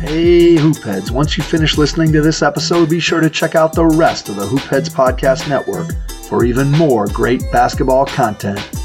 Hey, Hoopheads, once you finish listening to this episode, be sure to check out the rest of the Hoopheads Podcast Network for even more great basketball content.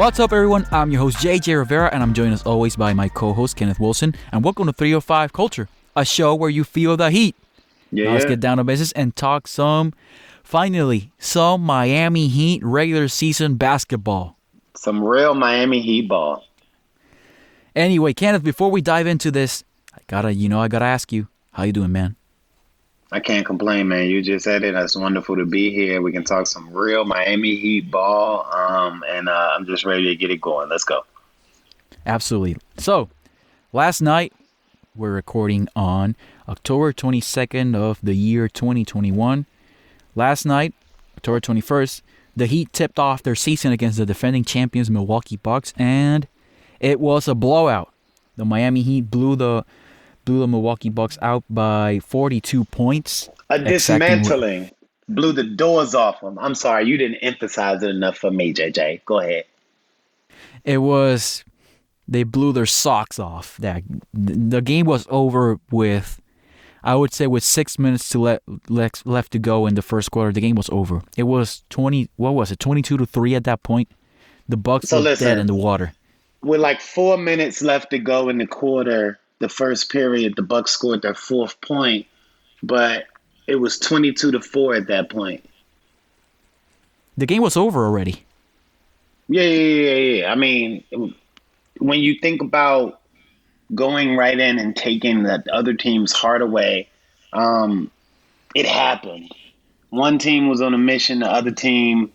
What's up, everyone? I'm your host, JJ Rivera, and I'm joined as always by my co host, Kenneth Wilson. And welcome to 305 Culture, a show where you feel the heat. Yeah, Now let's yeah. get down to business and talk some, finally, some Miami Heat regular season basketball. Some real Miami Heat ball. Anyway, Kenneth, before we dive into this, I gotta, you know, I gotta ask you, how you doing, man? I can't complain, man. You just said it. It's wonderful to be here. We can talk some real Miami Heat ball. Um, and uh, I'm just ready to get it going. Let's go. Absolutely. So, last night, we're recording on October 22nd of the year 2021. Last night, October 21st, the Heat tipped off their season against the defending champions Milwaukee Bucks, and it was a blowout. The Miami Heat blew the blew the Milwaukee Bucks out by 42 points. A dismantling. Blew the doors off them. I'm sorry. You didn't emphasize it enough for me, JJ. Go ahead. It was they blew their socks off. That the game was over with I would say with 6 minutes to let left left to go in the first quarter, the game was over. It was 20 what was it? 22 to 3 at that point. The Bucks So were listen. dead in the water. With like four minutes left to go in the quarter, the first period, the Bucks scored their fourth point, but it was 22 to 4 at that point. The game was over already. Yeah, yeah, yeah, yeah. I mean, when you think about going right in and taking that other team's heart away, um, it happened. One team was on a mission, the other team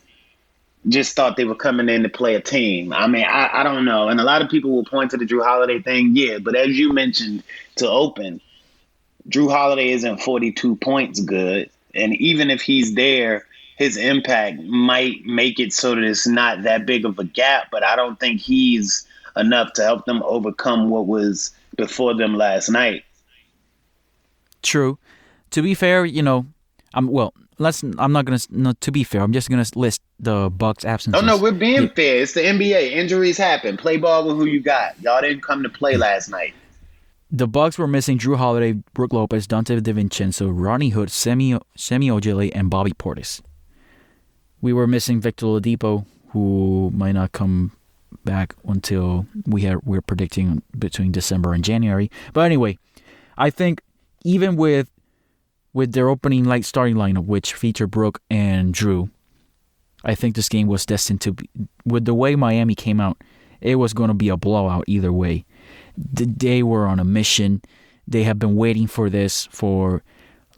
just thought they were coming in to play a team. I mean, I, I don't know. And a lot of people will point to the Jrue Holiday thing, yeah, but as you mentioned to open, Jrue Holiday isn't 42 points good. And even if he's there, his impact might make it so that it's not that big of a gap, but I don't think he's enough to help them overcome what was before them last night. True. To be fair, you know, I'm well, let's I'm not going to no, to be fair, I'm just going to list the Bucks absences. Oh no, we're being fair. It's the NBA. Injuries happen. Play ball with who you got. Y'all didn't come to play last night. The Bucks were missing Jrue Holiday, Brook Lopez, Donte DiVincenzo, Rodney Hood, Semi Semi Ojeleye, and Bobby Portis. We were missing Victor Oladipo, who might not come back until we had we're predicting between December and January. But anyway, I think even with with their opening light starting lineup, which featured Brook and Jrue, I think this game was destined to be. With the way Miami came out, it was going to be a blowout either way they were on a mission. They have been waiting for this for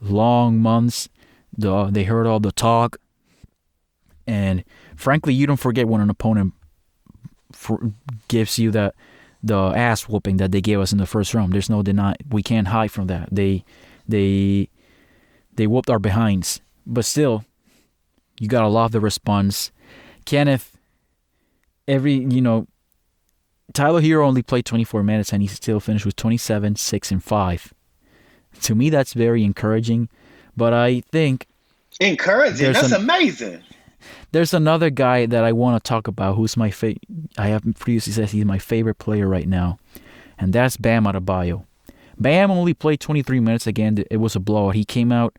long months. The, they heard all the talk. And frankly, you don't forget when an opponent gives you that the ass whooping that they gave us in the first round. There's no deny. We can't hide from that. They they they whooped our behinds. But still, you gotta love the response. Kenneth, every you know, Tyler Herro only played 24 minutes and he still finished with 27, 6, and 5. To me, that's very encouraging. But I think Encouraging. That's an- amazing. there's another guy that I want to talk about who's my favorite. I have previously said he's my favorite player right now, and that's Bam Adebayo. Bam only played 23 minutes again. It was a blowout. He came out,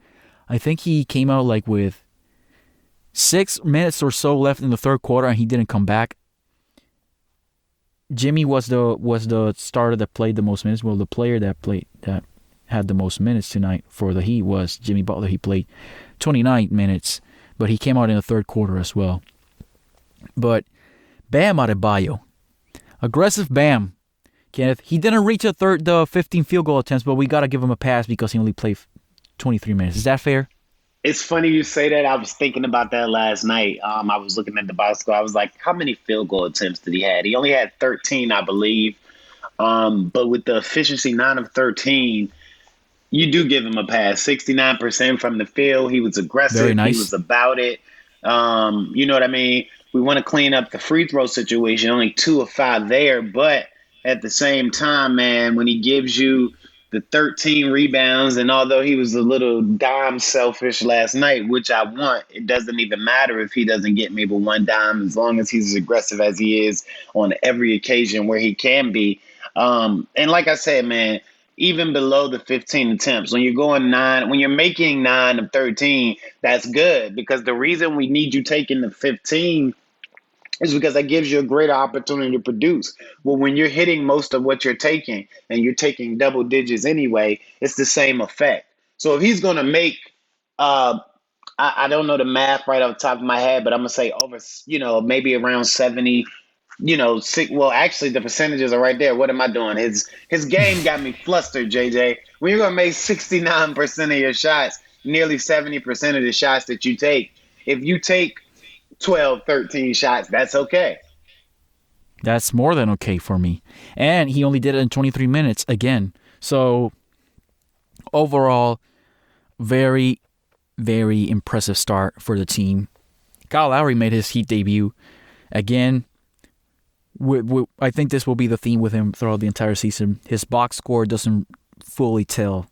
I think he came out like with six minutes or so left in the third quarter, and he didn't come back. Jimmy was the was the starter that played the most minutes. Well, the player that played that had the most minutes tonight for the Heat was Jimmy Butler. He played 29 minutes, but he came out in the third quarter as well. But Bam Adebayo, aggressive Bam, Kenneth. He didn't reach the third, the 15 field goal attempts, but we gotta give him a pass because he only played 23 minutes. Is that fair? It's funny you say that. I was thinking about that last night. Um, I was looking at the box score. I was like, how many field goal attempts did he had? He only had 13, I believe. Um, but with the efficiency nine of 13, you do give him a pass. 69% from the field. He was aggressive. Very nice. He was about it. Um, you know what I mean? We want to clean up the free throw situation. Only two of five there, but at the same time, man, when he gives you the 13 rebounds, and although he was a little dime selfish last night, which I want, it doesn't even matter if he doesn't get me but one dime as long as he's as aggressive as he is on every occasion where he can be. Um, and like I said, man, even below the 15 attempts, when you're going nine, when you're making nine of 13, that's good because the reason we need you taking the 15 is because that gives you a greater opportunity to produce. Well, when you're hitting most of what you're taking and you're taking double digits anyway, it's the same effect. So if he's going to make, uh, I, I, don't know the math right off the top of my head, but I'm going to say over, you know, maybe around 70, you know, six, well, actually the percentages are right there. What am I doing? His, his game got me flustered, JJ. When you're going to make 69% of your shots, nearly 70% of the shots that you take, if you take 12, 13 shots, that's okay. That's more than okay for me. And he only did it in 23 minutes again. So overall, very, very impressive start for the team. Kyle Lowry made his Heat debut. Again, we, we, I think this will be the theme with him throughout the entire season. His box score doesn't fully tell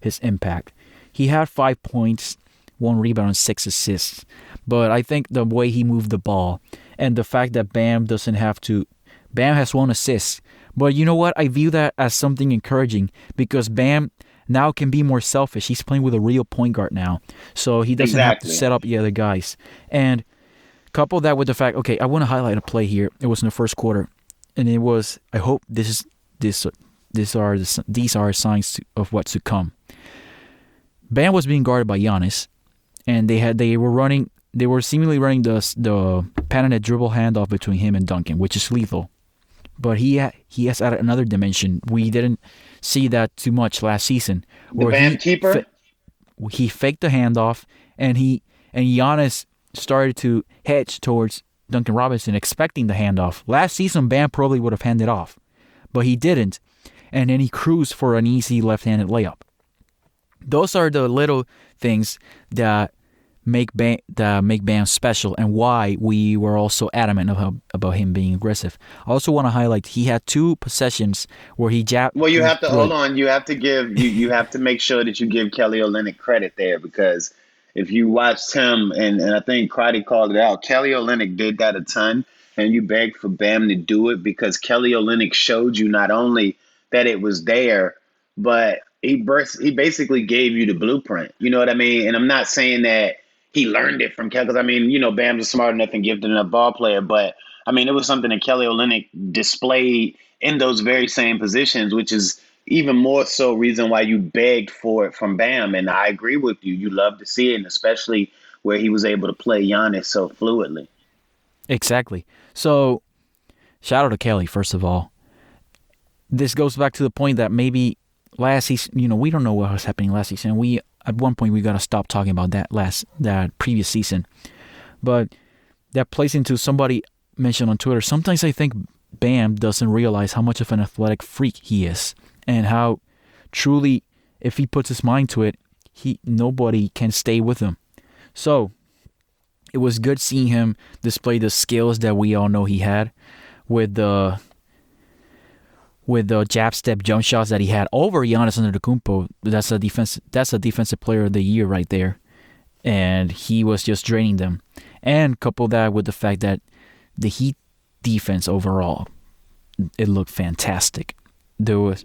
his impact. He had five points, one rebound, and six assists. But I think the way he moved the ball and the fact that Bam doesn't have to, Bam has one assist. But you know what? I view that as something encouraging because Bam now can be more selfish. He's playing with a real point guard now. So he doesn't exactly. have to set up the other guys. And couple that with the fact, okay, I want to highlight a play here. It was in the first quarter. And it was, I hope this is, this, this are, these are signs of what's to come. Bam was being guarded by Giannis, and they had they were running they were seemingly running the the patented dribble handoff between him and Duncan, which is lethal. But he ha- he has added another dimension. We didn't see that too much last season. The band he keeper. Fa- he faked the handoff, and he and Giannis started to hedge towards Duncan Robinson, expecting the handoff. Last season, Bam probably would have handed off, but he didn't, and then he cruised for an easy left-handed layup. Those are the little things that make Bam, that make Bam special and why we were also adamant about, about him being aggressive. I also want to highlight he had two possessions where he jabbed. Well, you have to hold on. You have to give you you have to make sure that you give Kelly Olynyk credit there because if you watched him and, and I think Crotty called it out, Kelly Olynyk did that a ton, and you begged for Bam to do it because Kelly Olynyk showed you not only that it was there, but he burst, he basically gave you the blueprint. You know what I mean? And I'm not saying that he learned it from Kelly. Because I mean, you know, Bam's a smart enough and gifted enough ball player, but I mean, it was something that Kelly Olynyk displayed in those very same positions, which is even more so reason why you begged for it from Bam. And I agree with you. You love to see it, and especially where he was able to play Giannis so fluidly. Exactly. So, shout out to Kelly first of all. This goes back to the point that maybe last season, you know, we don't know what was happening last season. We at one point we got to stop talking about that last that previous season. But that plays into somebody mentioned on Twitter. Sometimes I think Bam doesn't realize how much of an athletic freak he is and how truly if he puts his mind to it, he nobody can stay with him. So, it was good seeing him display the skills that we all know he had with the with the jab step jump shots that he had over Giannis Antetokounmpo. That's a defense. That's a defensive player of the year right there, and he was just draining them. And couple that with the fact that the Heat defense overall, it looked fantastic. There was.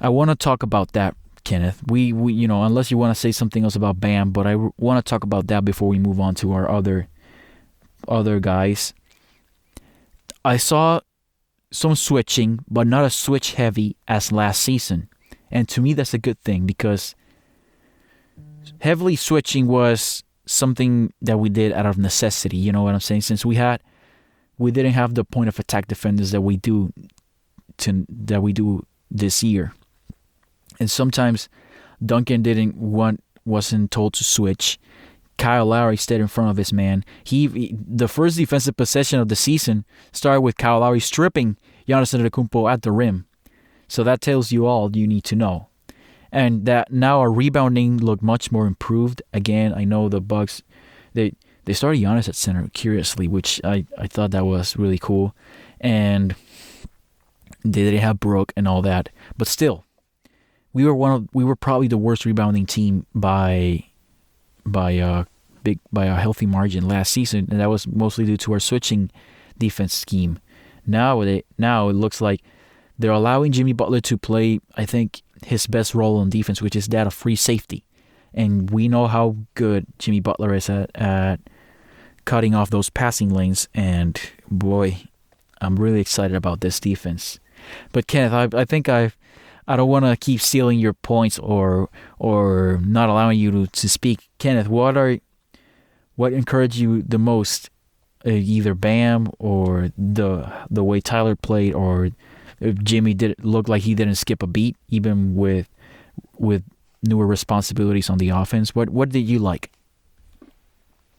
I want to talk about that, Kenneth. We, we, you know, unless you want to say something else about Bam, but I want to talk about that before we move on to our other, other guys. I saw some switching, but not as switch heavy as last season. And to me, that's a good thing because heavily switching was something that we did out of necessity. You know what I'm saying? Since we had, we didn't have the point of attack defenders that we do, to that we do this year. And sometimes Duncan didn't want, wasn't told to switch. Kyle Lowry stayed in front of his man. He, the first defensive possession of the season started with Kyle Lowry stripping Giannis Antetokounmpo at the rim. So that tells you all you need to know. And that now our rebounding looked much more improved. Again, I know the Bucks they they started Giannis at center curiously, which I, I thought that was really cool. And They didn't have Brook and all that, but still, we were one of we were probably the worst rebounding team by by a big by a healthy margin last season, and that was mostly due to our switching defense scheme. Now it now it looks like they're allowing Jimmy Butler to play. I think his best role on defense, which is that of free safety, and we know how good Jimmy Butler is at, at cutting off those passing lanes. And boy, I'm really excited about this defense. But Kenneth, I, I think I I don't want to keep stealing your points or or not allowing you to, to speak. Kenneth, what are what encouraged you the most? Uh, either Bam or the the way Tyler played, or if Jimmy did look like he didn't skip a beat, even with with newer responsibilities on the offense. What what did you like?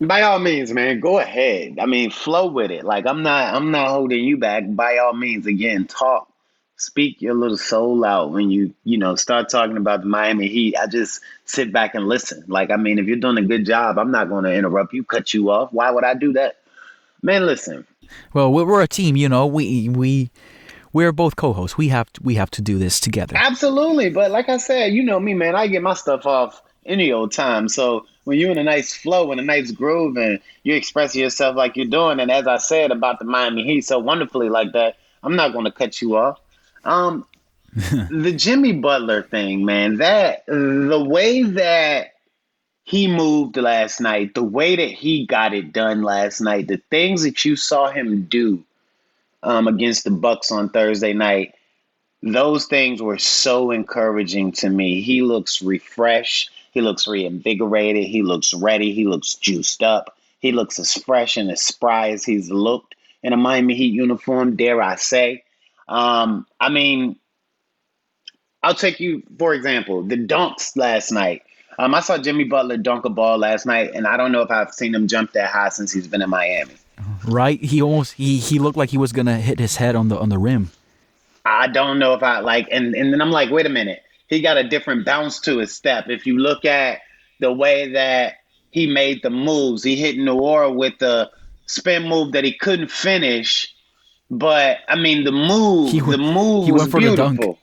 By all means, man, go ahead. I mean, flow with it. Like I'm not I'm not holding you back. By all means, again, talk, speak your little soul out when you, you know, start talking about the Miami Heat. I just sit back and listen. Like, I mean, if you're doing a good job, I'm not going to interrupt you, cut you off. Why would I do that? Man, listen. Well, we're a team, you know. We we we're both co-hosts. We have to, we have to do this together. Absolutely, but like I said, you know me, man. I get my stuff off any old time. So when you're in a nice flow and a nice groove and you're expressing yourself like you're doing, and as I said about the Miami Heat so wonderfully like that, I'm not going to cut you off. Um, the Jimmy Butler thing, man, that the way that he moved last night, the way that he got it done last night, the things that you saw him do um, against the Bucks on Thursday night, those things were so encouraging to me. He looks refreshed. He looks reinvigorated. He looks ready. He looks juiced up. He looks as fresh and as spry as he's looked in a Miami Heat uniform, dare I say. Um, I mean, I'll take you, for example, the dunks last night. Um, I saw Jimmy Butler dunk a ball last night, and I don't know if I've seen him jump that high since he's been in Miami. Right? He almost he he looked like he was gonna hit his head on the on the rim. I don't know if I like, and and then I'm like, wait a minute he got a different bounce to his step. If you look at the way that he made the moves, he hit Noor with the spin move that he couldn't finish. But I mean, the move, he, the move was beautiful.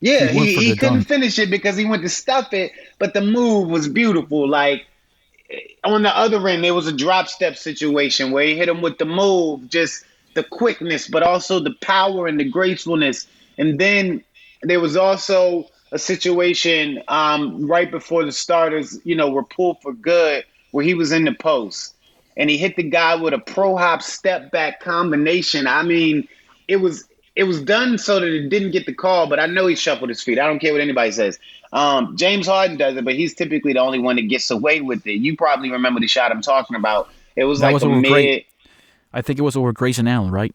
Yeah, he, he, he couldn't dunk. finish it because he went to stuff it, but the move was beautiful. Like on the other end, there was a drop step situation where he hit him with the move, just the quickness, but also the power and the gracefulness. And then there was also a situation um, right before the starters, you know, were pulled for good, where he was in the post and he hit the guy with a pro hop step back combination. I mean, it was it was done so that it didn't get the call, but I know he shuffled his feet. I don't care what anybody says. Um, James Harden does it, but he's typically the only one that gets away with it. You probably remember the shot I'm talking about. It was that like was a mid. Great. I think it was over Grayson Allen, right?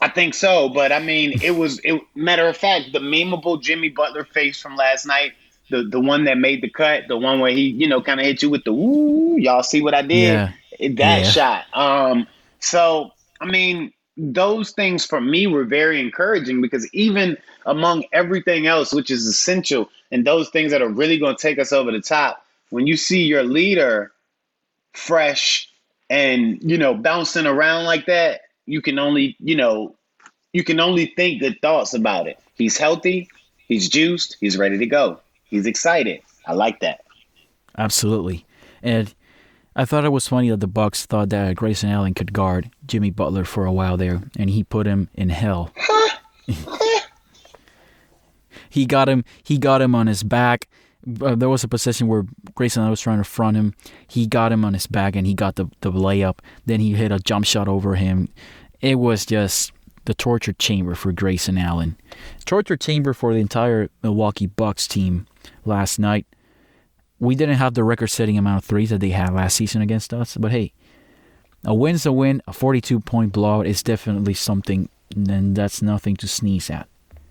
I think so, but I mean, it was. It, matter of fact, the memeable Jimmy Butler face from last night, the the one that made the cut, the one where he, you know, kind of hit you with the "woo," y'all see what I did? Yeah. That yeah. shot. Um. So I mean, those things for me were very encouraging because even among everything else, which is essential, and those things that are really going to take us over the top, when you see your leader fresh and you know bouncing around like that you can only, you know, you can only think good thoughts about it. He's healthy, he's juiced, he's ready to go. He's excited. I like that. Absolutely. And I thought it was funny that the Bucks thought that Grayson Allen could guard Jimmy Butler for a while there, and he put him in hell. he got him. He got him on his back. Uh, there was a position where Grayson Allen was trying to front him. He got him on his back, and he got the the layup. Then he hit a jump shot over him it was just the torture chamber for Grayson Allen. Torture chamber for the entire Milwaukee Bucks team last night. We didn't have the record setting amount of threes that they had last season against us, but hey, a win's a win. A 42 point blowout is definitely something, and that's nothing to sneeze at.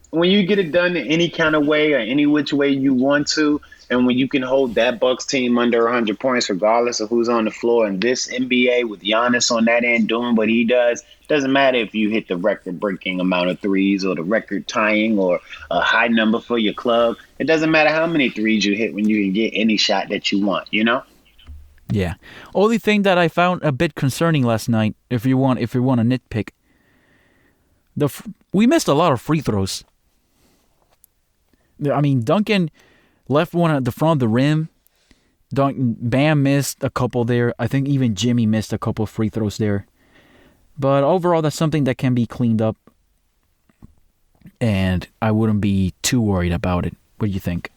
When you get it done any kind of way or any which way you want to, and when you can hold that Bucks team under 100 points, regardless of who's on the floor, and this NBA with Giannis on that end doing what he does, doesn't matter if you hit the record-breaking amount of threes or the record-tying or a high number for your club. It doesn't matter how many threes you hit when you can get any shot that you want. You know. Yeah. Only thing that I found a bit concerning last night, if you want, if you want to nitpick, the we missed a lot of free throws. I mean, Duncan left one at the front of the rim. Bam missed a couple there. I think even Jimmy missed a couple free throws there. But overall, that's something that can be cleaned up. And I wouldn't be too worried about it. What do you think?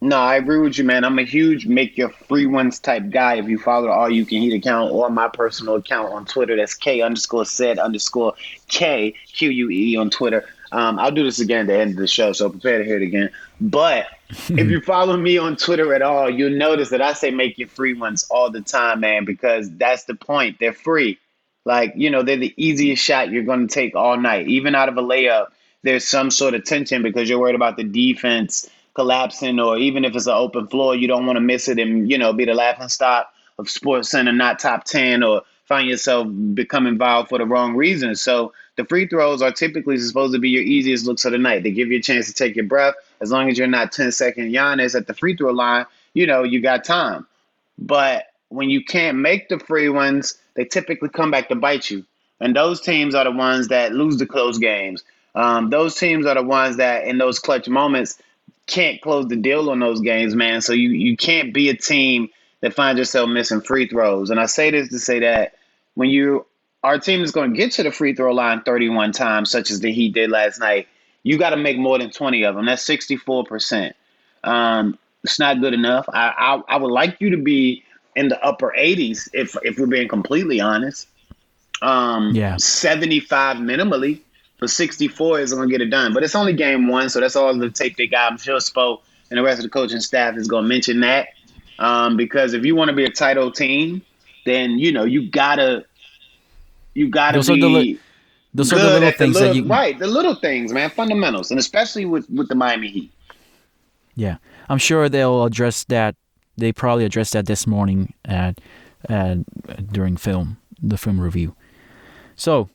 No, I agree with you, man. I'm a huge make your free ones type guy. If you follow All You Can Heat account or my personal account on Twitter, that's K underscore said underscore K Q U E on Twitter. Um, I'll do this again at the end of the show, so prepare to hear it again. But if you follow me on Twitter at all, you'll notice that I say make your free ones all the time, man, because that's the point. They're free. Like, you know, they're the easiest shot you're going to take all night. Even out of a layup, there's some sort of tension because you're worried about the defense collapsing, or even if it's an open floor, you don't want to miss it and, you know, be the laughing stock of Sports Center, not top 10, or find yourself becoming vile for the wrong reasons. So the free throws are typically supposed to be your easiest looks of the night. They give you a chance to take your breath. As long as you're not 10 second Giannis at the free throw line, you know, you got time. But when you can't make the free ones, they typically come back to bite you. And those teams are the ones that lose the close games. Um, those teams are the ones that, in those clutch moments, can't close the deal on those games, man. So you, you can't be a team that finds yourself missing free throws. And I say this to say that when you our team is going to get to the free throw line 31 times, such as the Heat did last night, you got to make more than 20 of them. That's 64%. Um, it's not good enough. I, I, I would like you to be in the upper 80s if if we're being completely honest. Um, Yeah. 75 minimally, but 64 isn't going to get it done. But it's only game one, so that's all the tape they got. I'm sure Spo and the rest of the coaching staff is going to mention that um, because if you want to be a title team, then you know you gotta you gotta Those are be the li- Those are the little things little, that you. right the little things, man, fundamentals, and especially with with the Miami Heat. Yeah, I'm sure they'll address that. They probably addressed that this morning at, at during film the film review. So,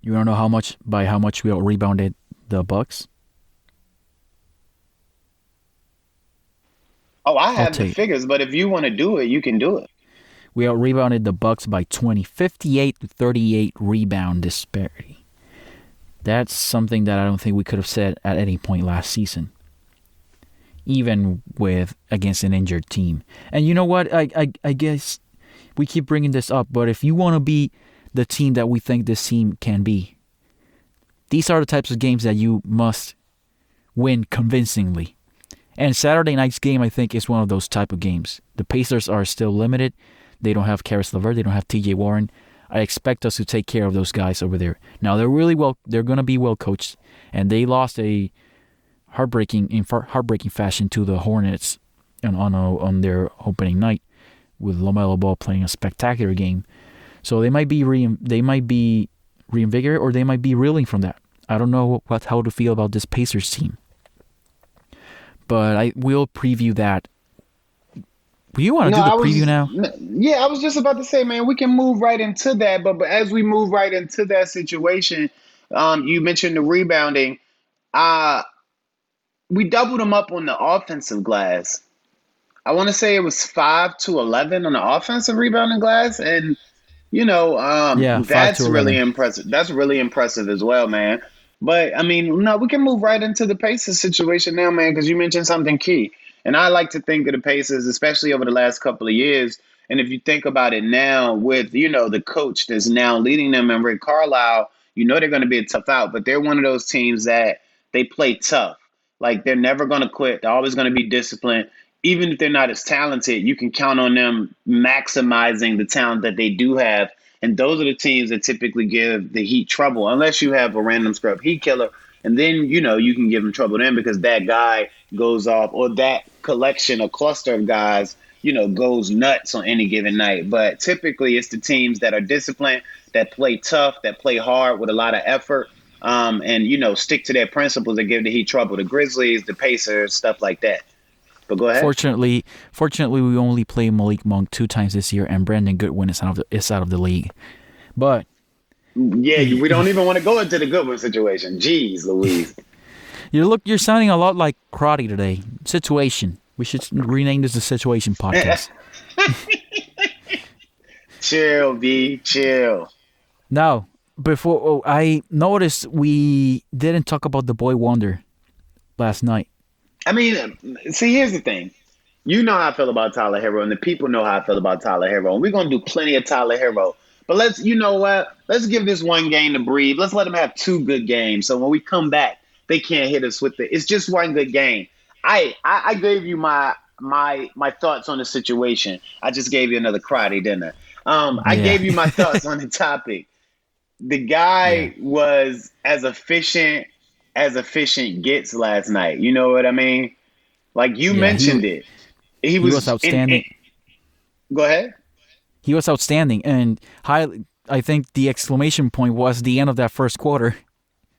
you want to know how much by how much we all rebounded the Bucks? Oh, I have the figures, but if you want to do it, you can do it. We out rebounded the Bucks by 20, 58 to 38 rebound disparity. That's something that I don't think we could have said at any point last season. Even with against an injured team. And you know what? I I, I guess we keep bringing this up, but if you want to be the team that we think this team can be, these are the types of games that you must win convincingly. And Saturday night's game, I think, is one of those type of games. The Pacers are still limited. They don't have Caris LeVert. They don't have T.J. Warren. I expect us to take care of those guys over there. Now they're really well. They're going to be well coached, and they lost a heartbreaking in heartbreaking fashion to the Hornets on on, a, on their opening night with LaMelo Ball playing a spectacular game. So they might be re- they might be reinvigorated or they might be reeling from that. I don't know what how to feel about this Pacers team but I will preview that. You want to do I the was- preview now? Yeah, I was just about to say, man, we can move right into that. But, but as we move right into that situation, um, you mentioned the rebounding. Uh, we doubled them up on the offensive glass. I want to say it was five to eleven on the offensive rebounding glass, and you know, um, Yeah, that's really 11. impressive. That's really impressive as well, man. But I mean, no, we can move right into the Pacers situation now, man, because you mentioned something key. And I like to think of the Pacers, especially over the last couple of years. And if you think about it now, with you know the coach that's now leading them and Rick Carlisle, you know they're going to be a tough out. But they're one of those teams that they play tough. Like they're never going to quit. They're always going to be disciplined. Even if they're not as talented, you can count on them maximizing the talent that they do have. And those are the teams that typically give the Heat trouble, unless you have a random scrub Heat killer. And then, you know, you can give them trouble then because that guy goes off or that collection or cluster of guys, you know, goes nuts on any given night. But typically it's the teams that are disciplined, that play tough, that play hard with a lot of effort, um, and, you know, stick to their principles that give the Heat trouble. The Grizzlies, the Pacers, stuff like that. But go ahead. Fortunately, fortunately, we only play Malik Monk two times this year, and Brandon Goodwin is out of the, is out of the league. But Yeah, we don't even want to go into the Goodwin situation. Jeez, Louise. you look, you're sounding a lot like Crotty today. Situation. We should rename this the Situation Podcast. chill, B, chill. now, before oh, I noticed we didn't talk about the boy wonder last night. I mean, see, here's the thing. You know how I feel about Tyler Herro, and the people know how I feel about Tyler Herro, And we're gonna do plenty of Tyler Herro. But let's, you know what? Let's give this one game to breathe. Let's let them have two good games. So when we come back, they can't hit us with it. It's just one good game. I, I, I gave you my my my thoughts on the situation. I just gave you another karate dinner. Um, I Yeah. gave you my thoughts on the topic. The guy Yeah. was as efficient as efficient gets last night. You know what I mean? Like you Yeah, mentioned wa- it. He, He was, was outstanding. and- and- go ahead. He was outstanding, and high. I think the exclamation point was the end of that first quarter.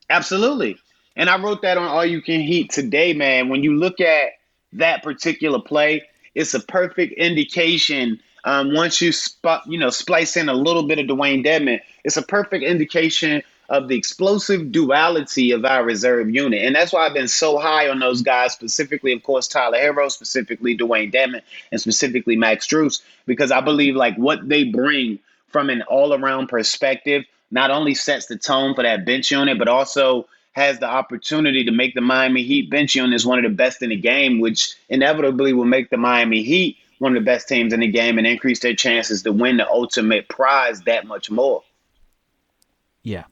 Absolutely. And I wrote that on All You Can Heat today, man. When you look at that particular play, it's a perfect indication. Um, once you spot, you know, splice in a little bit of Dewayne Dedmon, it's a perfect indication of the explosive duality of our reserve unit. And that's why I've been so high on those guys, specifically, of course, Tyler Herro, specifically Dewayne Dedmon, and specifically Max Strus, because I believe like what they bring from an all around perspective not only sets the tone for that bench unit, but also has the opportunity to make the Miami Heat bench unit is one of the best in the game, which inevitably will make the Miami Heat one of the best teams in the game and increase their chances to win the ultimate prize that much more. Yeah,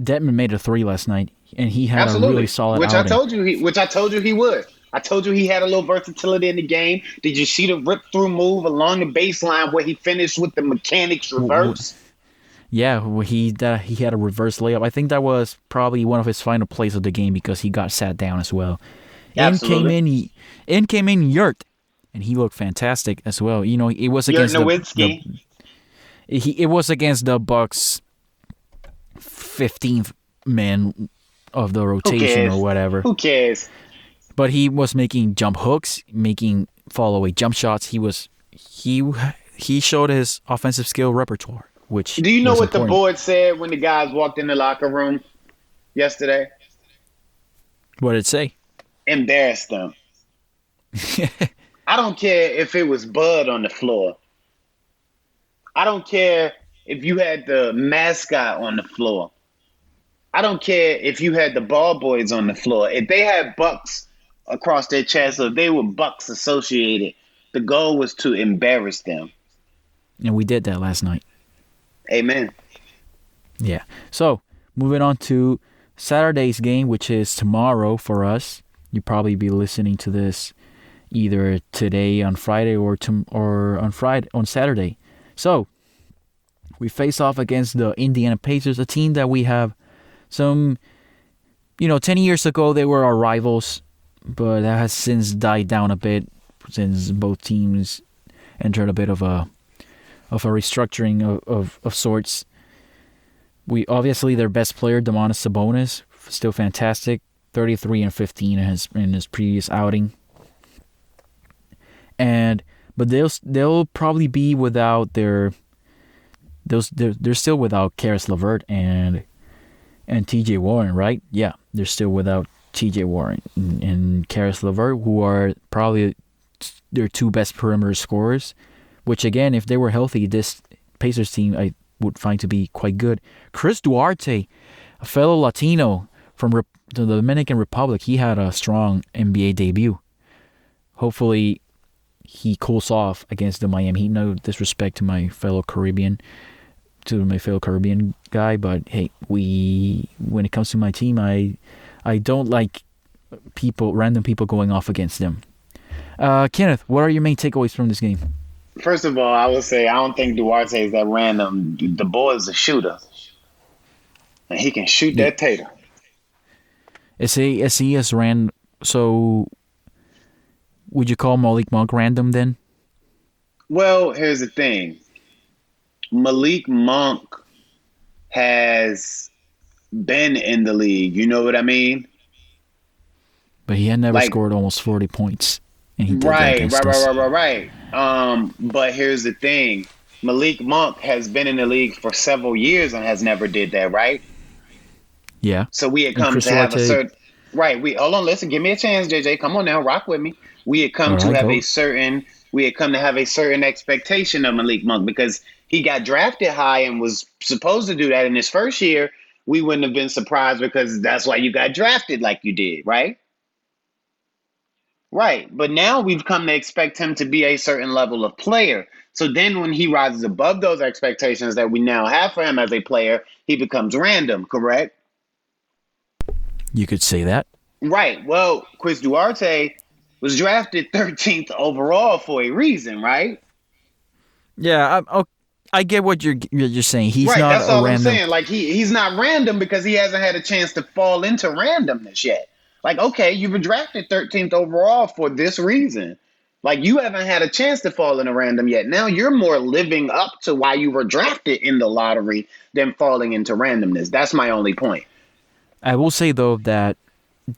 Dedmon made a three last night, and he had Absolutely. a really solid which outing. I told you he which I told you he would. I told you he had a little versatility in the game. Did you see the rip through move along the baseline where he finished with the mechanics reverse? Yeah, he that he had a reverse layup. I think that was probably one of his final plays of the game because he got sat down as well. In came in, he, in came in Yurt, and he looked fantastic as well. You know, it was against the, the he, it was against the Bucks, fifteenth man of the rotation or whatever. Who cares? But he was making jump hooks, making fall away jump shots. He was he he showed his offensive skill repertoire, which Do you know what the board said when the guys walked in the locker room yesterday? What did it say? Embarrassed them. I don't care if it was Bud on the floor. I don't care if you had the mascot on the floor. I don't care if you had the ball boys on the floor. If they had bucks across their chest or they were bucks associated, the goal was to embarrass them. and we did that last night. Amen. Yeah. So moving on to Saturday's game, which is tomorrow for us. You probably be listening to this either today on Friday or tom- or on Friday on Saturday. So we face off against the Indiana Pacers, a team that we have some, you know, ten years ago they were our rivals, but that has since died down a bit since both teams entered a bit of a of a restructuring of, of, of sorts we obviously their best player, Domantas Sabonis, still fantastic, thirty three and fifteen in his in his previous outing. And but they'll they'll probably be without their those they're, they're still without Caris LeVert and and T.J. Warren, right? Yeah, they're still without T.J. Warren and, and Caris LeVert, who are probably their two best perimeter scorers. Which again, if they were healthy, this Pacers team I would find to be quite good. Chris Duarte, a fellow Latino from Rep- the Dominican Republic, he had a strong NBA debut. Hopefully, he cools off against the Miami Heat. No disrespect to my fellow Caribbean, to my fellow Caribbean guy, but hey, we when it comes to my team, I I don't like people, random people going off against them. Uh, Kenneth, what are your main takeaways from this game? First of all, I would say I don't think Duarte is that random. The boy is a shooter. And he can shoot that tater. Is he is he as ran? So, would you call Malik Monk random then? Well, here's the thing. Malik Monk has been in the league. You know what I mean? But he had never Like- scored almost forty points, and he did that Right, right, right, right, right, right. Um, but here's the thing. Malik Monk has been in the league for several years and has never did that, right? Yeah, So we had come to have a certain right. We hold on, listen, give me a chance, JJ. Come on now, rock with me. We had come All to right, have go. a certain we had come to have a certain expectation of Malik Monk because he got drafted high and was supposed to do that in his first year, we wouldn't have been surprised because that's why you got drafted like you did, right? Right. But now we've come to expect him to be a certain level of player. So then when he rises above those expectations that we now have for him as a player, he becomes random, correct? You could say that. Right. Well, Chris Duarte was drafted 13th overall for a reason, right? Yeah, I, I get what you're you're saying. He's right, not that's all random. I'm saying. Like he he's not random because he hasn't had a chance to fall into randomness yet. Like, okay, you've been drafted 13th overall for this reason. Like you haven't had a chance to fall into random yet. Now you're more living up to why you were drafted in the lottery than falling into randomness. That's my only point. I will say though that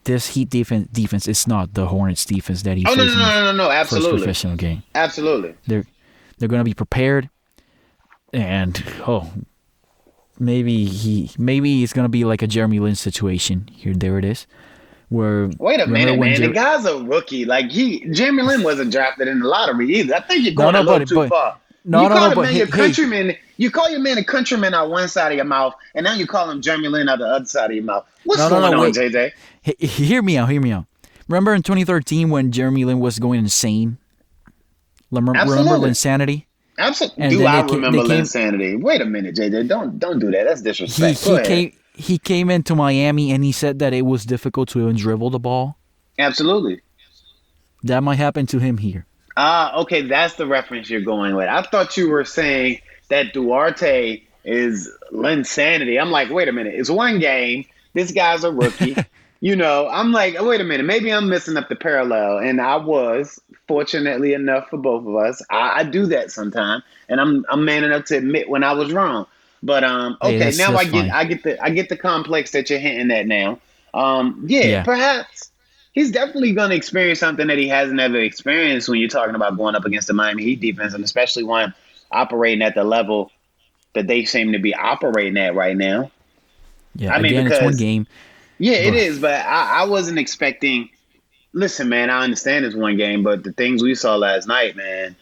this Heat defense defense is not the Hornets defense that he Oh no no in no no no his first Absolutely, professional game. absolutely. They're they're going to be prepared, and oh, maybe he maybe it's going to be like a Jeremy Lin situation. Here, there it is. Where Wait a minute, man. Jer- the guy's a rookie. Like he, Jeremy Lin wasn't drafted in the lottery either. I think you're going no, a little but- too but- far. No, you no, call no, a man hey- your hey. countryman. You call your man a countryman out one side of your mouth, and now you call him Jeremy Lin out the other side of your mouth. What's No, no, going no, on. JJ? He- hear me out. Hear me out. Remember in 2013 when Jeremy Lin was going insane? Remember, remember Absolutely. Absolutely. Do I remember came- insanity? Wait a minute, JJ. Don't don't do that. That's He he came he came into Miami and he said that it was difficult to even dribble the ball. Absolutely. That might happen to him here. Ah, okay, that's the reference you're going with. I thought you were saying that Duarte is Linsanity. I'm like, wait a minute, it's one game. This guy's a rookie. you know, I'm like, wait a minute, maybe I'm missing up the parallel. And I was, fortunately enough for both of us. I, I do that sometimes, and I'm I'm man enough to admit when I was wrong. But um, Hey, okay, that's- now I get fine. I get the I get the complex that you're hinting at now. Um, yeah, Yeah. perhaps he's definitely going to experience something that he hasn't ever experienced when you're talking about going up against the Miami Heat defense, and especially one operating at the level that they seem to be operating at right now. Yeah, I mean, again, it's one because- game. Yeah, it is, But- I, I wasn't expecting. Listen, man, I understand it's one game, but the things we saw last night, man,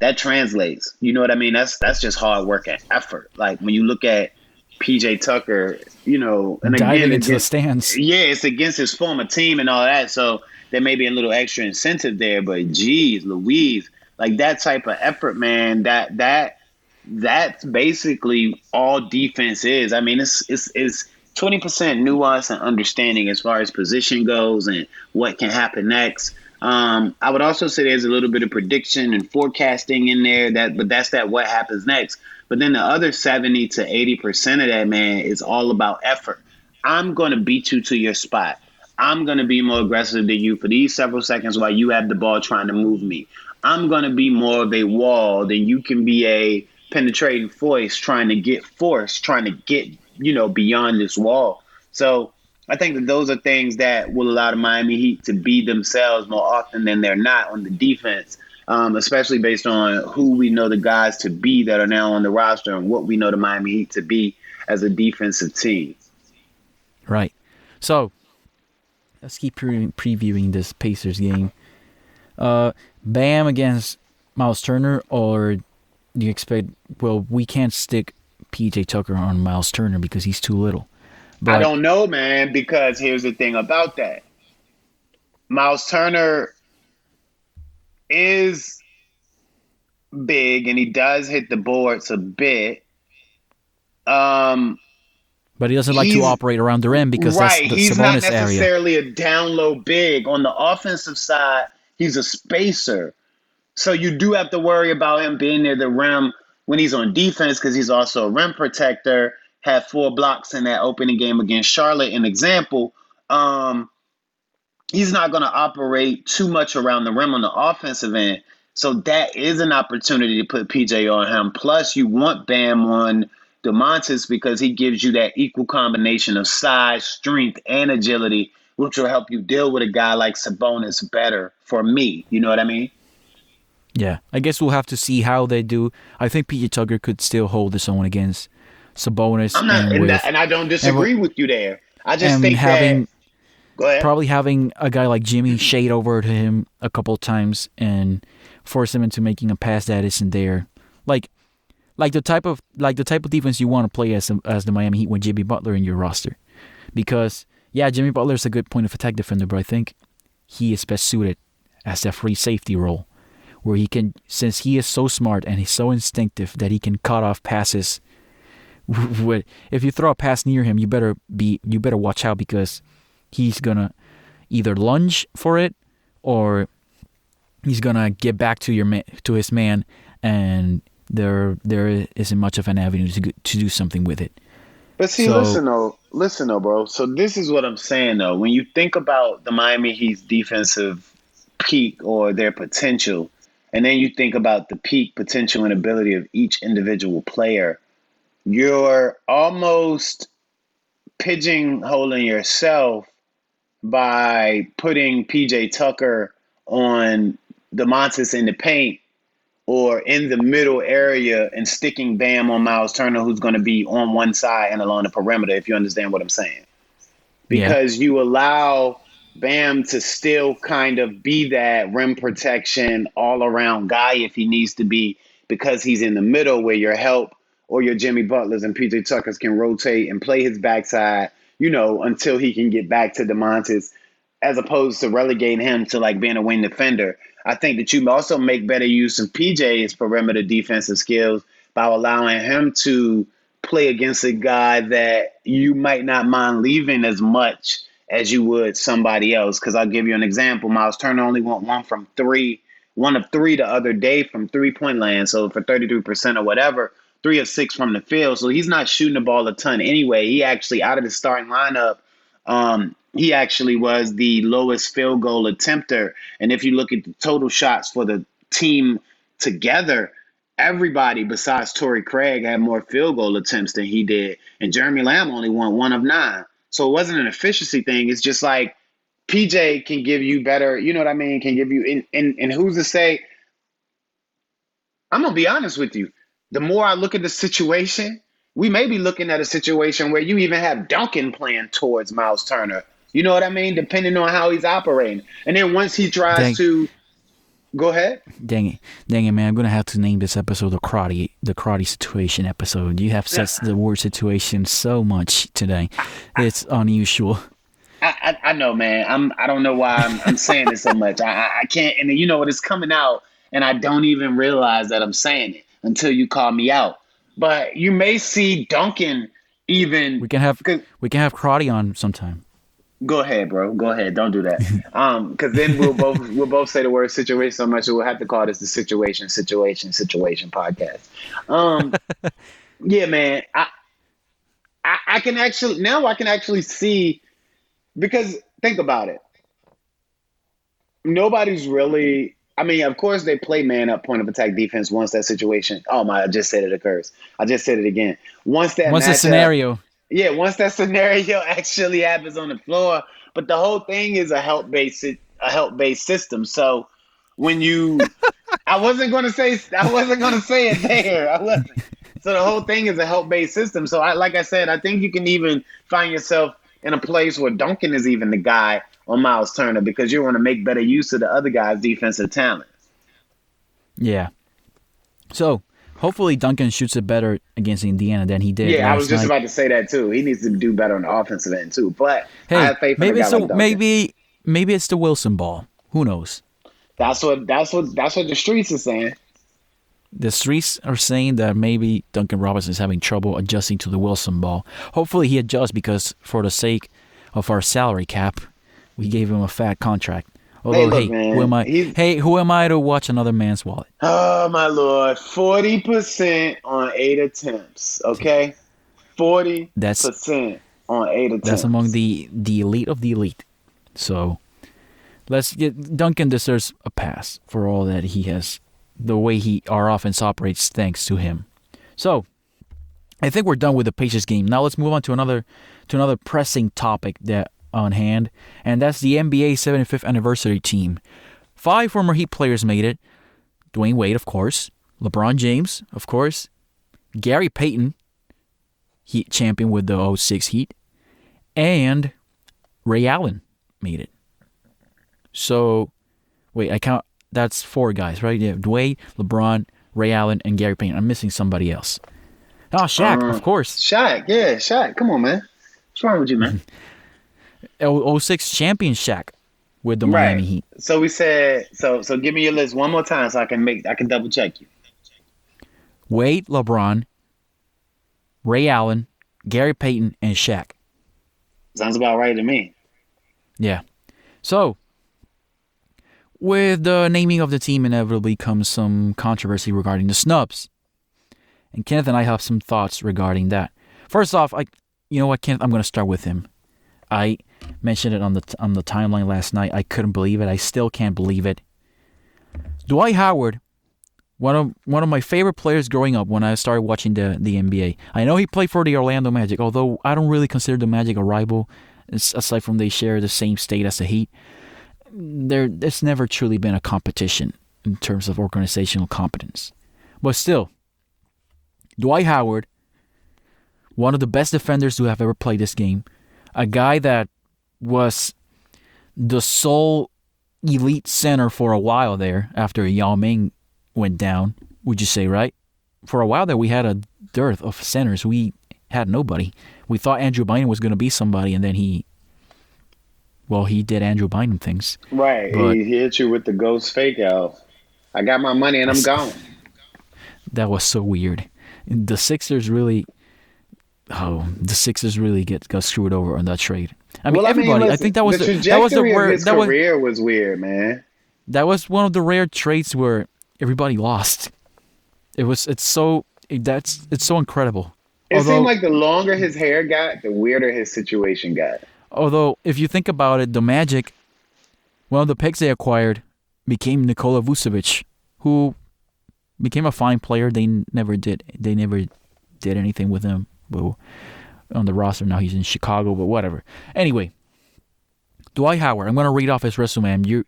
that translates. You know what I mean? That's that's just hard work and effort. Like when you look at PJ Tucker, you know, and diving again, into the stands. yeah, it's against his former team and all that. So there may be a little extra incentive there, but geez, Louise, like that type of effort, man, that that that's basically all defense is. I mean, it's it's it's twenty percent nuance and understanding as far as position goes and what can happen next. Um, I would also say there's a little bit of prediction and forecasting in there that, but that's that what happens next. But then the other seventy to eighty percent of that man is all about effort. I'm going to beat you to your spot. I'm going to be more aggressive than you for these several seconds while you have the ball trying to move me. I'm going to be more of a wall than you can be a penetrating force trying to get force, trying to get, you know, beyond this wall. So I think that those are things that will allow the Miami Heat to be themselves more often than they're not on the defense, um, especially based on who we know the guys to be that are now on the roster and what we know the Miami Heat to be as a defensive team. Right. So let's keep pre- previewing this Pacers game. Uh, Bam against Miles Turner, or do you expect? Well, we can't stick PJ Tucker on Miles Turner because he's too little. But I don't know, man, because here's the thing about that. Miles Turner is big and he does hit the boards a bit. Um, but he doesn't like to operate around the rim because right, that's the he's not Sabonis area. necessarily a down low big. On the offensive side, he's a spacer. So you do have to worry about him being near the rim when he's on defense because he's also a rim protector. Had four blocks in that opening game against Charlotte. An example. Um, he's not going to operate too much around the rim on the offensive end. So that is an opportunity to put PJ on him. Plus, you want Bam on Domantas because he gives you that equal combination of size, strength, and agility, which will help you deal with a guy like Sabonis better for me. You know what I mean? Yeah, I guess we'll have to see how they do. I think PJ Tucker could still hold his own against Sabonis I'm not, and and, with that, and I don't disagree with you there. I just think having that. Go ahead. probably having a guy like Jimmy shade over to him a couple of times and force him into making a pass that isn't there. Like, like the type of like the type of defense you want to play as as the Miami Heat with Jimmy Butler in your roster, because yeah, Jimmy Butler is a good point of attack defender, but I think he is best suited as a free safety role, where he can since he is so smart and he's so instinctive that he can cut off passes. if you throw a pass near him, you better be you better watch out because he's gonna either lunge for it or he's gonna get back to your man, to his man, and there there isn't much of an avenue to to do something with it. But see, so, listen though, listen though, bro. So this is what I'm saying though. When you think about the Miami Heat's defensive peak or their potential, and then you think about the peak potential and ability of each individual player, you're almost pigeonholing yourself by putting PJ Tucker on Domantas in the paint or in the middle area and sticking Bam on Myles Turner, who's going to be on one side and along the perimeter, if you understand what I'm saying. Because yeah. you allow Bam to still kind of be that rim protection all around guy if he needs to be, because he's in the middle where your help or your Jimmy Butlers and PJ Tuckers can rotate and play his backside, you know, until he can get back to Domantas, as opposed to relegating him to like being a wing defender. I think that you also make better use of PJ's perimeter defensive skills by allowing him to play against a guy that you might not mind leaving as much as you would somebody else. Because I'll give you an example. Myles Turner only went one from three, one of three the other day from three point land. So for 33% or whatever, three of six from the field. So he's not shooting the ball a ton anyway. He actually, out of the starting lineup, um, he actually was the lowest field goal attempter. And if you look at the total shots for the team together, everybody besides Torrey Craig had more field goal attempts than he did. And Jeremy Lamb only won one of nine. So it wasn't an efficiency thing. It's just like PJ can give you better, you know what I mean? Can give you, and, and, and who's to say, I'm going to be honest with you. The more I look at the situation, we may be looking at a situation where you even have Duncan playing towards Myles Turner you know what I mean? Depending on how he's operating. And then once he tries Dang. to go ahead. Dang it. Dang it, man. I'm gonna have to name this episode the karate the karate situation episode. You have said the word situation so much today. It's unusual. I, I, I, know, man. I'm I don't know why I'm, I'm saying it so much. I, I can't and you know what it's coming out and I don't even realize that I'm saying it until you call me out. But you may see Duncan even we can have we can have karate on sometime. Go ahead, bro. Go ahead. Don't do that. Um, because then we'll both we'll both say the word situation so much we'll have to call this the situation, situation, situation podcast. Um, yeah, man. I, I I can actually now I can actually see because think about it. Nobody's really. I mean, of course they play man up point of attack defense once that situation. Oh my! I just said it occurs. I just said it again. Once that once the scenario yeah, once that scenario actually happens on the floor, but the whole thing is a help based a help based system. So when you, I wasn't gonna say I wasn't gonna say it there. I wasn't. So the whole thing is a help based system. So I, like I said, I think you can even find yourself in a place where Duncan is even the guy on Myles Turner because you want to make better use of the other guy's defensive talent. Yeah. So Hopefully, Duncan shoots it better against Indiana than he did. Yeah, I was just night. about to say that too. He needs to do better on the offensive end too. But hey, maybe it's the, like maybe maybe it's the Wilson ball. Who knows? That's what that's what that's what the streets are saying. The streets are saying that maybe Duncan Robinson is having trouble adjusting to the Wilson ball. Hopefully, he adjusts because for the sake of our salary cap, we gave him a fat contract. Although, hey, look, hey who am I? hey, who am I to watch another man's wallet? Oh my lord, forty percent on eight attempts. Okay, forty percent on eight attempts. That's among the the elite of the elite. So, let's get Duncan deserves a pass for all that he has, the way he our offense operates, thanks to him. So, I think we're done with the Pacers game. Now let's move on to another to another pressing topic that on hand, and that's the NBA 75th anniversary team. Five former Heat players made it. Dwyane Wade, of course. LeBron James, of course. Gary Payton, Heat champion with the 06 Heat. And Ray Allen made it. So, wait, I count. That's four guys, right? Yeah, Dwyane, LeBron, Ray Allen, and Gary Payton. I'm missing somebody else. Oh, Shaq, Uh, of course. Shaq, yeah, Shaq. Come on, man. What's wrong with you, man? O- 06 champion Shaq with the Miami Right. Heat. So we said, so so give me your list one more time so I can make I can double check you. Wade, LeBron, Ray Allen, Gary Payton, and Shaq. Sounds about right to me. Yeah. So, with the naming of the team, inevitably comes some controversy regarding the snubs. And Kenneth and I have some thoughts regarding that. First off, I, you know what, Kenneth, I'm going to start with him. I mentioned it on the on the timeline last night. I couldn't believe it. I still can't believe it. Dwight Howard, one of one of my favorite players growing up when I started watching the the NBA. I know he played for the Orlando Magic, although I don't really consider the Magic a rival. Aside from they share the same state as the Heat, there there's never truly been a competition in terms of organizational competence. But still, Dwight Howard, one of the best defenders who have ever played this game, a guy that was the sole elite center for a while there after Yao Ming went down, would you say, right? For a while there, we had a dearth of centers. We had nobody. We thought Andrew Bynum was going to be somebody, and then he, well, he did Andrew Bynum things. Right. But- he hit you with the ghost fake out. I got my money and I'm gone. That was so weird. The Sixers really, oh, the Sixers really get got screwed over on that trade. I mean, Well, everybody. I listen, think that was the the, trajectory that was the of word his that was career was weird, man. that was one of the rare traits where everybody lost. It was it's so it, that's it's so incredible. It although, seemed like the longer his hair got, the weirder his situation got. although if you think about it, the Magic, one of the picks they acquired, became Nikola Vucevic, who became a fine player. They never did they never did anything with him. Well, on the roster now he's in Chicago, but whatever. Anyway, Dwight Howard. I'm gonna read off his resume. You,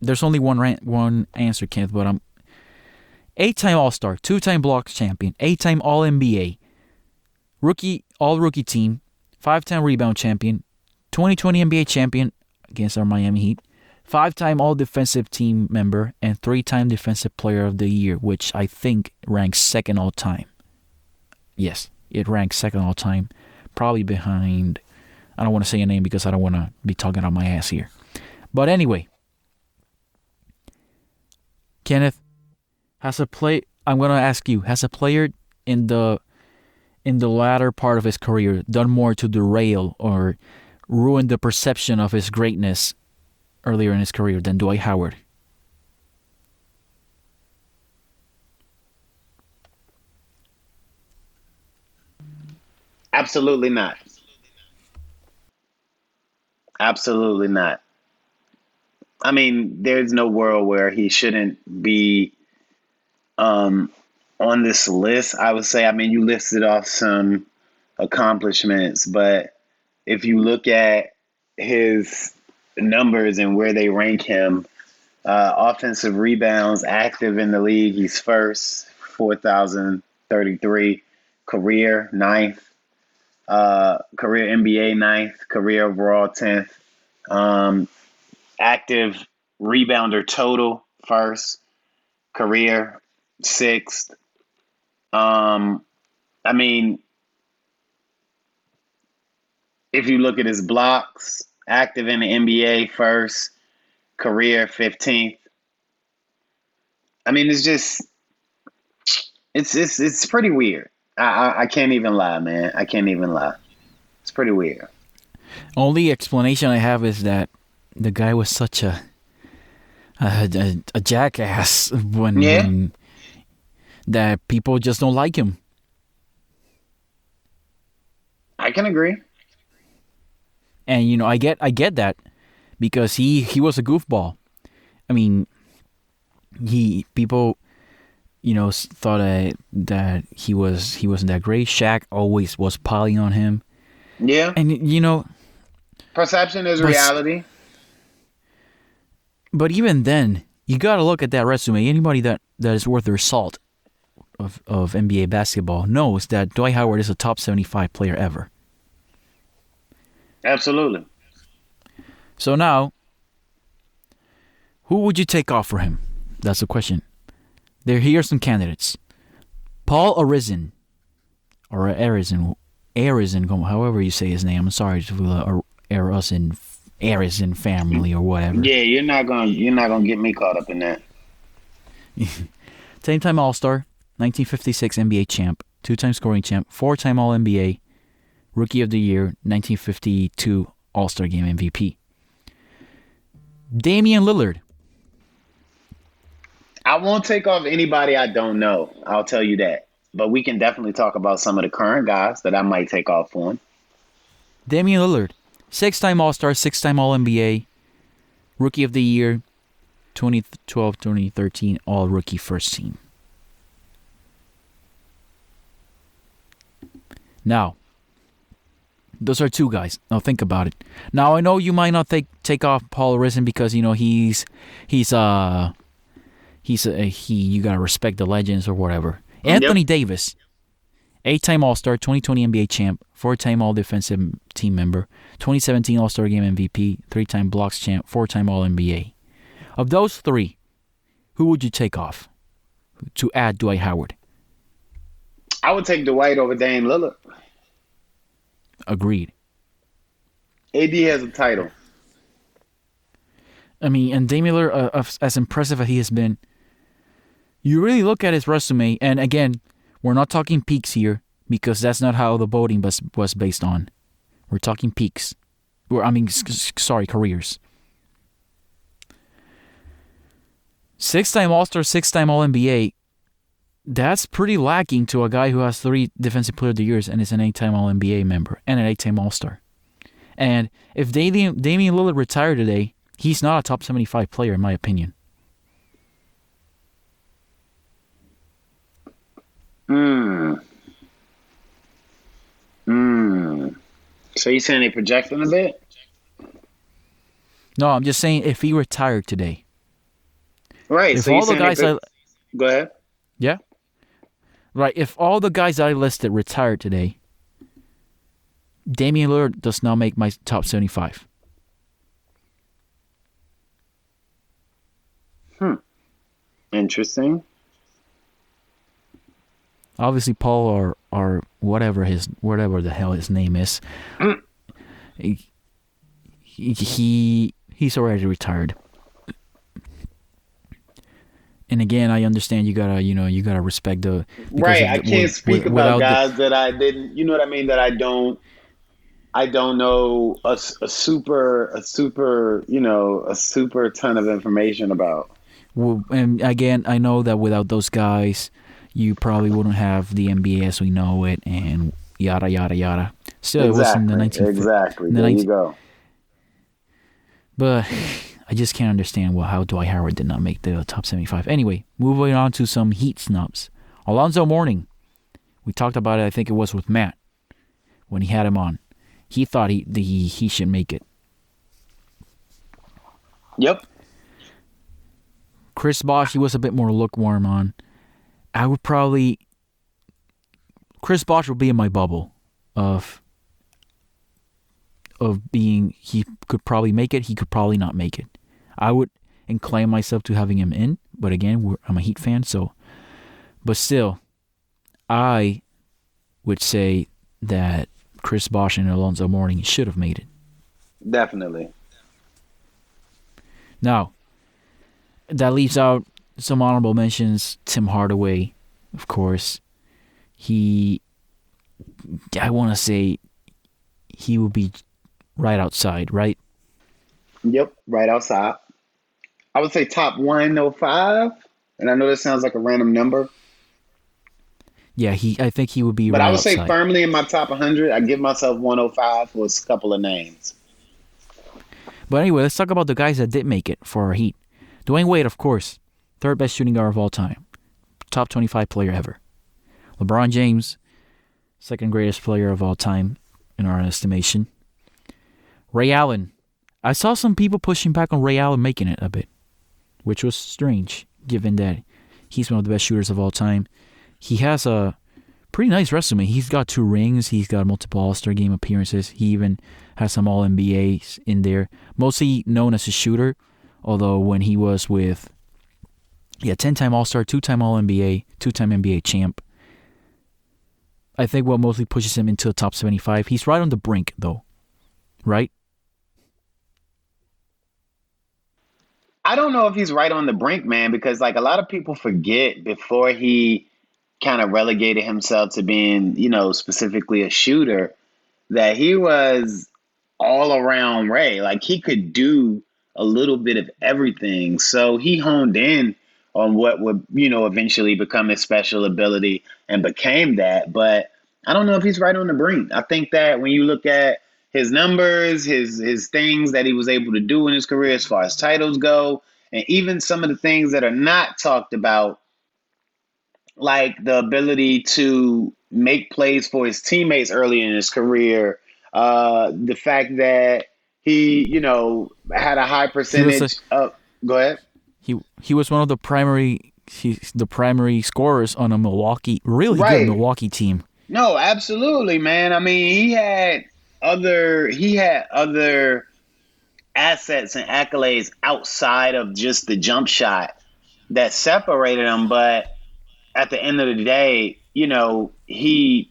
there's only one ran, one answer, Kenneth, but I'm eight-time All-Star, two-time blocks champion, eight-time All-NBA, rookie All-Rookie team, five-time rebound champion, 2020 NBA champion against our Miami Heat, five-time All-Defensive team member, and three-time Defensive Player of the Year, which I think ranks second all-time. Yes, it ranks second all-time, probably behind. I don't want to say a name because I don't want to be talking on my ass here. But anyway, Kenneth, has a play I'm gonna ask you, has a player in the in the latter part of his career done more to derail or ruin the perception of his greatness earlier in his career than Dwight Howard? Absolutely not. Absolutely not. I mean, there's no world where he shouldn't be um, on this list. I would say, I mean, you listed off some accomplishments, but if you look at his numbers and where they rank him, uh, offensive rebounds, active in the league, he's first, 4,033. Career, ninth. Uh, career NBA, ninth. Career overall, 10th. Um, active rebounder total, first. Career, sixth. Um, I mean, if you look at his blocks, active in the NBA first, career 15th. I mean, it's just it's it's it's pretty weird. I, I I can't even lie, man. I can't even lie. It's pretty weird. Only explanation I have is that the guy was such a a, a, a jackass when, Yeah. when that people just don't like him. I can agree. and you know I get I get that because he he was a goofball. I mean, he people, you know, thought that that he was he wasn't that great. Shaq always was piling on him, Yeah. and you know, Perception is But- reality. but even then, you got to look at that resume. Anybody that that is worth their salt of of NBA basketball knows that Dwight Howard is a top seventy five player ever. Absolutely. So now, who would you take off for him? That's the question. There here are some candidates. Paul Arizin, or Arizin, Arizin, however you say his name. I'm sorry to the Arizin, Arizin family or whatever. Yeah, you're not gonna you're not gonna get me caught up in that. Same time All Star, 1956 NBA champ, two time scoring champ, four time All NBA, Rookie of the Year, 1952 All Star Game MVP. Damian Lillard. I won't take off anybody I don't know. I'll tell you that. But we can definitely talk about some of the current guys that I might take off on. Damian Lillard, six time All Star, six time All NBA, Rookie of the Year, 2012 2013 All Rookie First Team. Now, those are two guys. Now think about it. Now I know you might not take take off Paul Arizin because you know he's he's uh he's a, he you gotta respect the legends or whatever. Anthony yep. Davis, eight-time All-Star, 2020 NBA champ, four-time All-Defensive Team member, 2017 All-Star Game MVP, three-time blocks champ, four-time All-NBA. Of those three, who would you take off to add Dwight Howard? I would take Dwight over Dame Lillard. Agreed. AD has a title. I mean, and Dame Lillard, uh, as impressive as he has been, you really look at his resume, and again, we're not talking peaks here because that's not how the voting was was based on. We're talking peaks. Or I mean, sorry, careers. Six-time All-Star, six-time All-NBA. That's pretty lacking to a guy who has three Defensive Player of the Years and is an eight-time All-NBA member and an eight-time All-Star. And if Damian, Damian Lillard retired today, he's not a top 75 player in my opinion. Hmm. Hmm. So you saying they projecting a bit? No, I'm just saying if he retired today. Right. If so all the guys I go ahead. Yeah. Right. If all the guys I listed retired today, Damian Lillard does not make my top 75. Hmm. Interesting. Obviously, Paul or or whatever his whatever the hell his name is, mm. he, he he's already retired. And again, I understand you gotta you know you gotta respect the right. I can't speak about guys the, that I didn't. You know what I mean? That I don't. I don't know a, a super a super you know a super ton of information about. Well, and again, I know that without those guys, you probably wouldn't have the NBA as we know it, and yada yada yada. Still, exactly. it was in the 19 exactly. The there 19- you go. But I just can't understand well, how Dwight Howard did not make the top 75. Anyway, moving on to some Heat snubs. Alonzo Mourning. We talked about it. I think it was with Matt when he had him on. He thought he he he should make it. Yep. Chris Bosh, he was a bit more lukewarm on. I would probably Chris Bosh would be in my bubble of of being he could probably make it, he could probably not make it. I would incline myself to having him in, but again, I'm a Heat fan, so but still, I would say that Chris Bosh and Alonzo Mourning should have made it. Definitely. Now, that leaves out some honorable mentions. Tim Hardaway, of course. He, I want to say, he will be right outside, right? Yep, right outside. I would say top 105. And I know this sounds like a random number. Yeah, he. I think he would be. But right I would outside. say firmly in my top 100. I give myself 105 for a couple of names. But anyway, let's talk about the guys that did make it for our Heat. Dwyane Wade, of course third best shooting guard of all time, top 25 player ever. LeBron James, second greatest player of all time in our estimation. Ray Allen. I saw some people pushing back on Ray Allen making it a bit, which was strange given that he's one of the best shooters of all time. He has a pretty nice resume. He's got two rings, he's got multiple All Star game appearances, he even has some All NBAs in there. Mostly known as a shooter, although when he was with Yeah, 10 time All Star, two time All NBA, two time NBA champ. I think what mostly pushes him into the top 75. He's right on the brink, though. Right? I don't know if he's right on the brink, man, because like a lot of people forget before he kind of relegated himself to being, you know, specifically a shooter, that he was all around Ray. Like he could do a little bit of everything. So he honed in on what would, you know, eventually become his special ability and became that. But I don't know if he's right on the brink. I think that when you look at his numbers, his his things that he was able to do in his career as far as titles go, and even some of the things that are not talked about, like the ability to make plays for his teammates early in his career, uh, the fact that he, you know, had a high percentage of. Go ahead. He he was one of the primary he's the primary scorers on a Milwaukee really Right. good Milwaukee team. No, absolutely, man. I mean, he had other he had other assets and accolades outside of just the jump shot that separated him, but at the end of the day, you know, he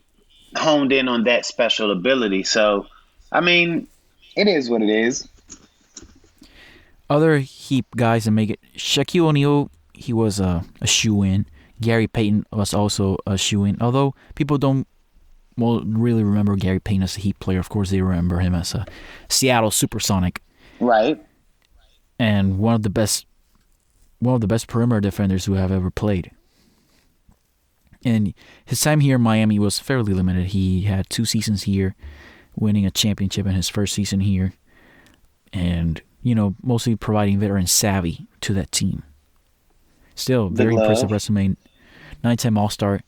honed in on that special ability. So, I mean, it is what it is. Other Heat guys that make it Shaquille O'Neal, he was a, a shoe in. Gary Payton was also a shoe in. Although people don't well really remember Gary Payton as a Heat player. Of course, they remember him as a Seattle Supersonic Right. and one of the best one of the best perimeter defenders who have ever played. And his time here in Miami was fairly limited. He had two seasons here, winning a championship in his first season here, and you know mostly providing veteran savvy to that team. Still, very impressive love. resume. Nine-time All-Star,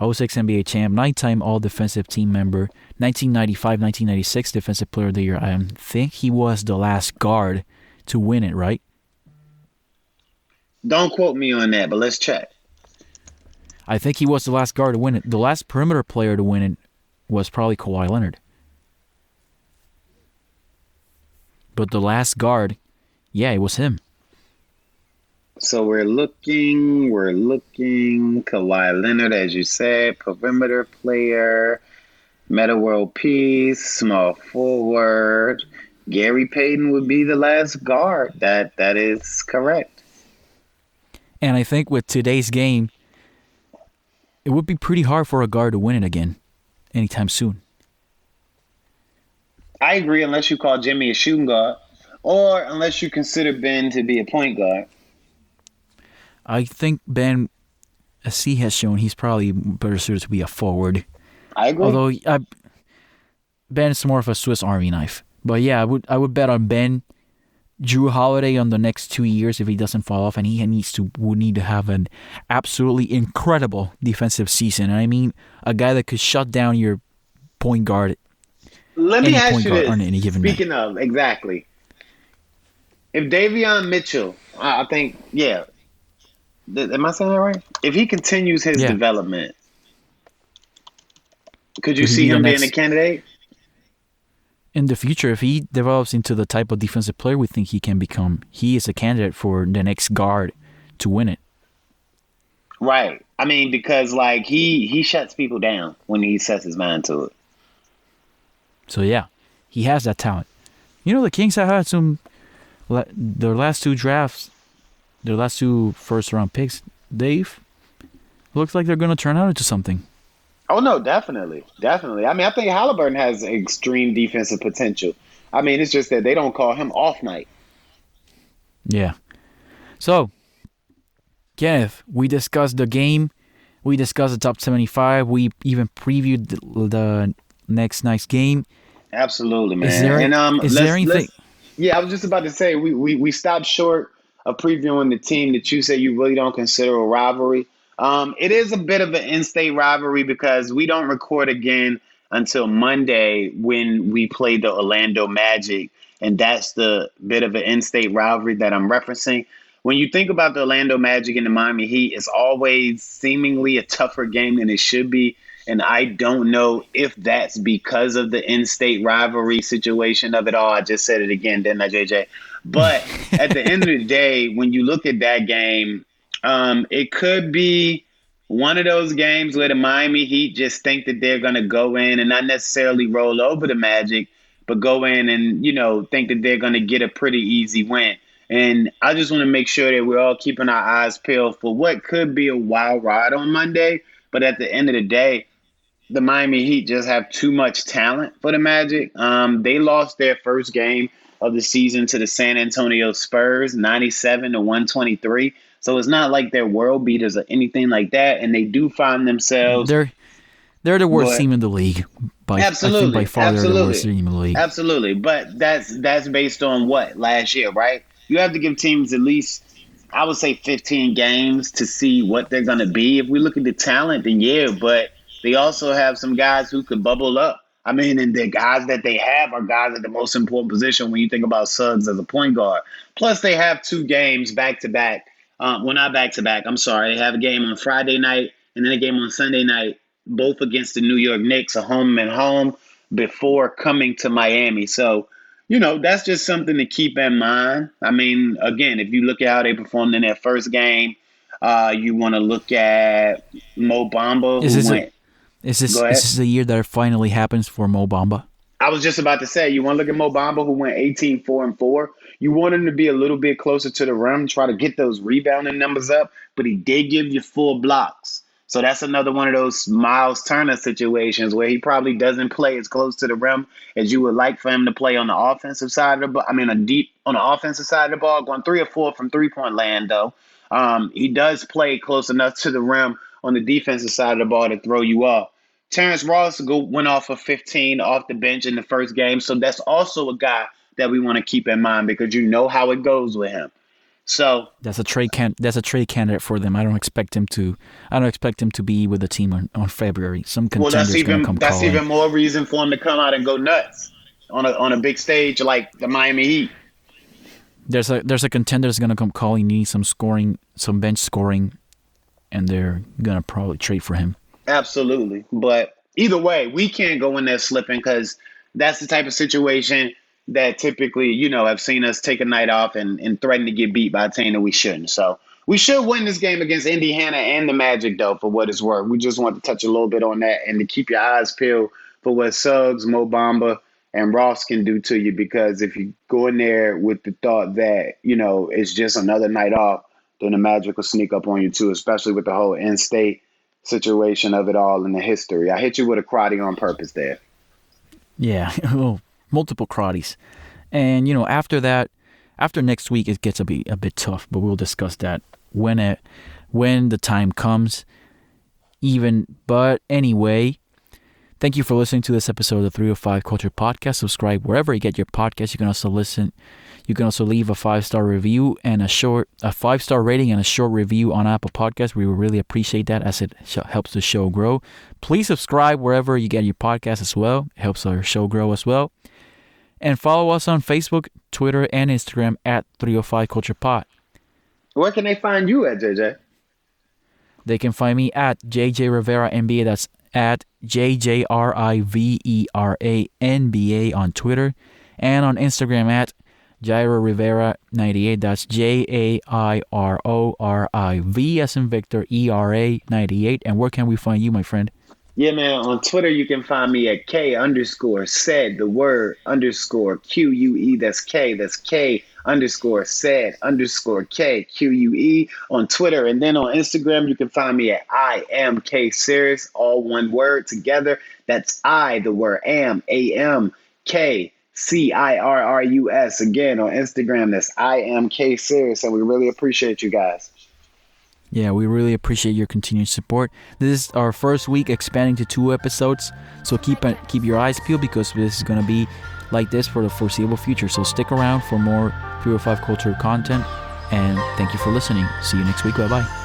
06 NBA champ, nine-time All-Defensive Team member, 1995-1996 Defensive Player of the Year. I think he was the last guard to win it, right? Don't quote me on that, but let's check. I think he was the last guard to win it. The last perimeter player to win it was probably Kawhi Leonard. But the last guard, yeah, it was him. So we're looking, we're looking. Kawhi Leonard, as you said, perimeter player, Meta World Peace, small forward. Gary Payton would be the last guard. That that is correct. And I think with today's game, it would be pretty hard for a guard to win it again anytime soon. I agree, unless you call Jimmy a shooting guard, or unless you consider Ben to be a point guard. I think Ben, as he has shown, he's probably better suited to be a forward. I agree. Although I, Ben is more of a Swiss Army knife. But yeah, I would I would bet on Ben, Jrue Holiday on the next two years if he doesn't fall off, and he needs to would need to have an absolutely incredible defensive season. And I mean, a guy that could shut down your point guard. Let me ask you this. on any given night. Speaking of, exactly. If Davion Mitchell, I think, yeah. Am I saying that right? If he continues his Yeah. development, could you he see be him being a candidate? In the future, if he develops into the type of defensive player we think he can become, he is a candidate for the next guard to win it. Right. I mean, because like he he shuts people down when he sets his mind to it. So yeah, he has that talent. You know, the Kings have had some. Their last two drafts, their last two first round picks, Dave, looks like they're going to turn out into something. Oh no, definitely, definitely. I mean, I think Haliburton has extreme defensive potential. I mean, it's just that they don't call him off night. Yeah. So, Kenneth, we discussed the game. We discussed the top 75. We even previewed the, the next night's game. Absolutely, man. Is there, and um, is there anything? let's- Yeah, I was just about to say we, we we stopped short of previewing the team that you say you really don't consider a rivalry. Um, it is a bit of an in-state rivalry because we don't record again until Monday when we play the Orlando Magic, and that's the bit of an in-state rivalry that I'm referencing. When you think about the Orlando Magic and the Miami Heat, it's always seemingly a tougher game than it should be. And I don't know if that's because of the in-state rivalry situation of it all. I just said it again, didn't I, JJ? But at the end of the day, when you look at that game, Um, it could be one of those games where the Miami Heat just think that they're going to go in and not necessarily roll over the Magic, but go in and, you know, think that they're going to get a pretty easy win. And I just want to make sure that we're all keeping our eyes peeled for what could be a wild ride on Monday. But at the end of the day, the Miami Heat just have too much talent for the Magic. Um, they lost their first game of the season to the San Antonio Spurs, 97 to 123. So it's not like they're world beaters or anything like that. And they do find themselves. They're they're the worst team in the league. By, absolutely, by far, absolutely. they're the worst team in the league. Absolutely, but that's that's based on what last year, right? You have to give teams at least, I would say, 15 games to see what they're going to be. If we look at the talent, then yeah, but they also have some guys who could bubble up. I mean, and the guys that they have are guys at the most important position when you think about Suggs as a point guard. Plus, they have two games back to back. Um, well, not back to back. I'm sorry. They have a game on Friday night and then a game on Sunday night, both against the New York Knicks, a home and home, before coming to Miami. So, you know, that's just something to keep in mind. I mean, again, if you look at how they performed in their first game, uh, you want to look at Mo Bamba, Is this went. Is this is this the year that it finally happens for Mo Bamba? I was just about to say, you want to look at Mo Bamba, who went 18, 4, and 4. You want him to be a little bit closer to the rim, try to get those rebounding numbers up, but he did give you full blocks. So that's another one of those Myles Turner situations where he probably doesn't play as close to the rim as you would like for him to play on the offensive side of the ball. I mean, a deep on the offensive side of the ball, going three or four from three point land, though. Um, he does play close enough to the rim on the defensive side of the ball to throw you off. Terrence Ross go, went off for 15 off the bench in the first game. So that's also a guy that we want to keep in mind because you know how it goes with him. So That's a trade can that's a trade candidate for them. I don't expect him to I don't expect him to be with the team on, on February. Some well, contenders that's gonna even come that's even more reason for him to come out and go nuts on a on a big stage like the Miami Heat. There's a there's a contender that's gonna come calling, need some scoring, some bench scoring, and they're gonna probably trade for him. Absolutely. But either way, we can't go in there slipping because that's the type of situation that typically, you know, have seen us take a night off and, and threaten to get beat by a team that we shouldn't. So we should win this game against Indiana and the Magic, though, for what it's worth. We just want to touch a little bit on that and to keep your eyes peeled for what Suggs, Mo Bamba, and Ross can do to you because if you go in there with the thought that, you know, it's just another night off, then the Magic will sneak up on you too, especially with the whole in state situation of it all and the history. I hit you with a karate on purpose there. Yeah, oh, multiple karate. And you know, after that, after next week, it gets a bit a bit tough. But we'll discuss that when it when the time comes. Even but anyway, thank you for listening to this episode of the 305 Culture Podcast. Subscribe wherever you get your podcast. You can also listen. You can also leave a five star review and a short a five star rating and a short review on Apple Podcasts. We would really appreciate that as it sh- helps the show grow. Please subscribe wherever you get your podcast as well. It helps our show grow as well. And follow us on Facebook, Twitter, and Instagram at 305 Culture Pod. Where can they find you at, JJ? They can find me at JJ Rivera NBA. That's at J J R I V E R A N B A on Twitter and on Instagram at Jairo Rivera 98. That's J A I R O R I V as in Victor E R A 98. And where can we find you, my friend? Yeah, man. On Twitter, you can find me at K underscore said the word underscore Q U E. That's K. That's K underscore said underscore K Q U E on Twitter. And then on Instagram, you can find me at I am K Serious, all one word together. That's I, the word am, A M K C I R R U S. Again, on Instagram, that's I am K Serious. And we really appreciate you guys. Yeah, we really appreciate your continued support. This is our first week expanding to two episodes, so keep uh, keep your eyes peeled because this is to be like this for the foreseeable future. So stick around for more Pure 5 Culture content, and thank you for listening. See you next week. Bye bye.